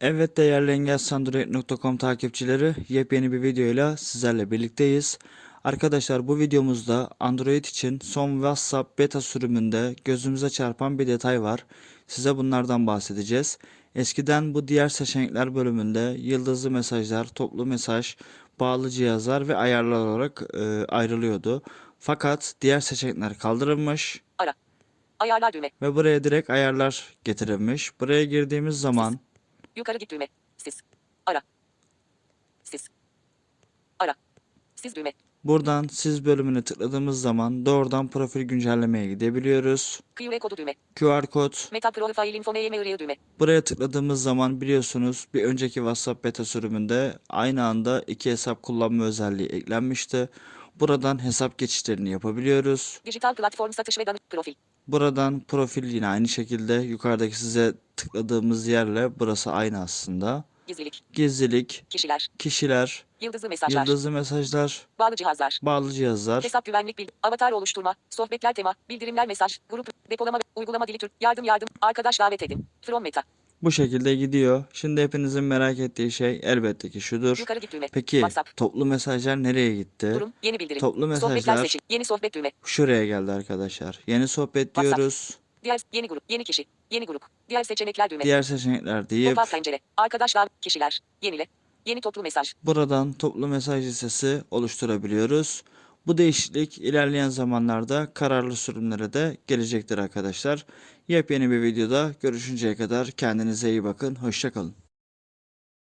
Evet değerli engelsandroid.com takipçileri yepyeni bir videoyla sizlerle birlikteyiz. Arkadaşlar bu videomuzda Android için son WhatsApp beta sürümünde gözümüze çarpan bir detay var. Size bunlardan bahsedeceğiz. Eskiden bu diğer seçenekler bölümünde yıldızlı mesajlar, toplu mesaj, bağlı cihazlar ve ayarlar olarak e, ayrılıyordu. Fakat diğer seçenekler kaldırılmış Ara. Ayarlar düğme. ve buraya direkt ayarlar getirilmiş. Buraya girdiğimiz zaman Yukarı git düğme. Siz. Ara. Siz. Ara. Siz düğme. Buradan siz bölümüne tıkladığımız zaman doğrudan profil güncellemeye gidebiliyoruz. QR kodu düğme. QR kod. Meta profile info mail düğme. Buraya tıkladığımız zaman biliyorsunuz bir önceki WhatsApp beta sürümünde aynı anda iki hesap kullanma özelliği eklenmişti. Buradan hesap geçişlerini yapabiliyoruz. Dijital platform satış ve danış profil. Buradan profil yine aynı şekilde yukarıdaki size tıkladığımız yerle burası aynı aslında. Gizlilik. Gizlilik, Kişiler. kişiler, Yıldızlı mesajlar. yıldızlı mesajlar, Bağlı cihazlar. bağlı cihazlar. Hesap güvenlik bil. Avatar oluşturma. Sohbetler tema. Bildirimler mesaj. Grup. Depolama. Uygulama dili tür. Yardım yardım. Arkadaş davet edin. From meta. Bu şekilde gidiyor. Şimdi hepinizin merak ettiği şey elbette ki şudur. Yukarı git düğme. Peki WhatsApp. toplu mesajlar nereye gitti? Durum. Yeni bildirim. Toplu Sohbetler mesajlar seçin. Yeni sohbet düğme. şuraya geldi arkadaşlar. Yeni sohbet WhatsApp. diyoruz. Diğer yeni grup. Yeni kişi. Yeni grup. Diğer seçenekler düğme. Diğer seçenekler deyip Pop-up pencere. Arkadaşlar. Kişiler. Yenile. Yeni toplu mesaj. buradan toplu mesaj listesi oluşturabiliyoruz. Bu değişiklik ilerleyen zamanlarda kararlı sürümlere de gelecektir arkadaşlar. Yepyeni bir videoda görüşünceye kadar kendinize iyi bakın. Hoşçakalın.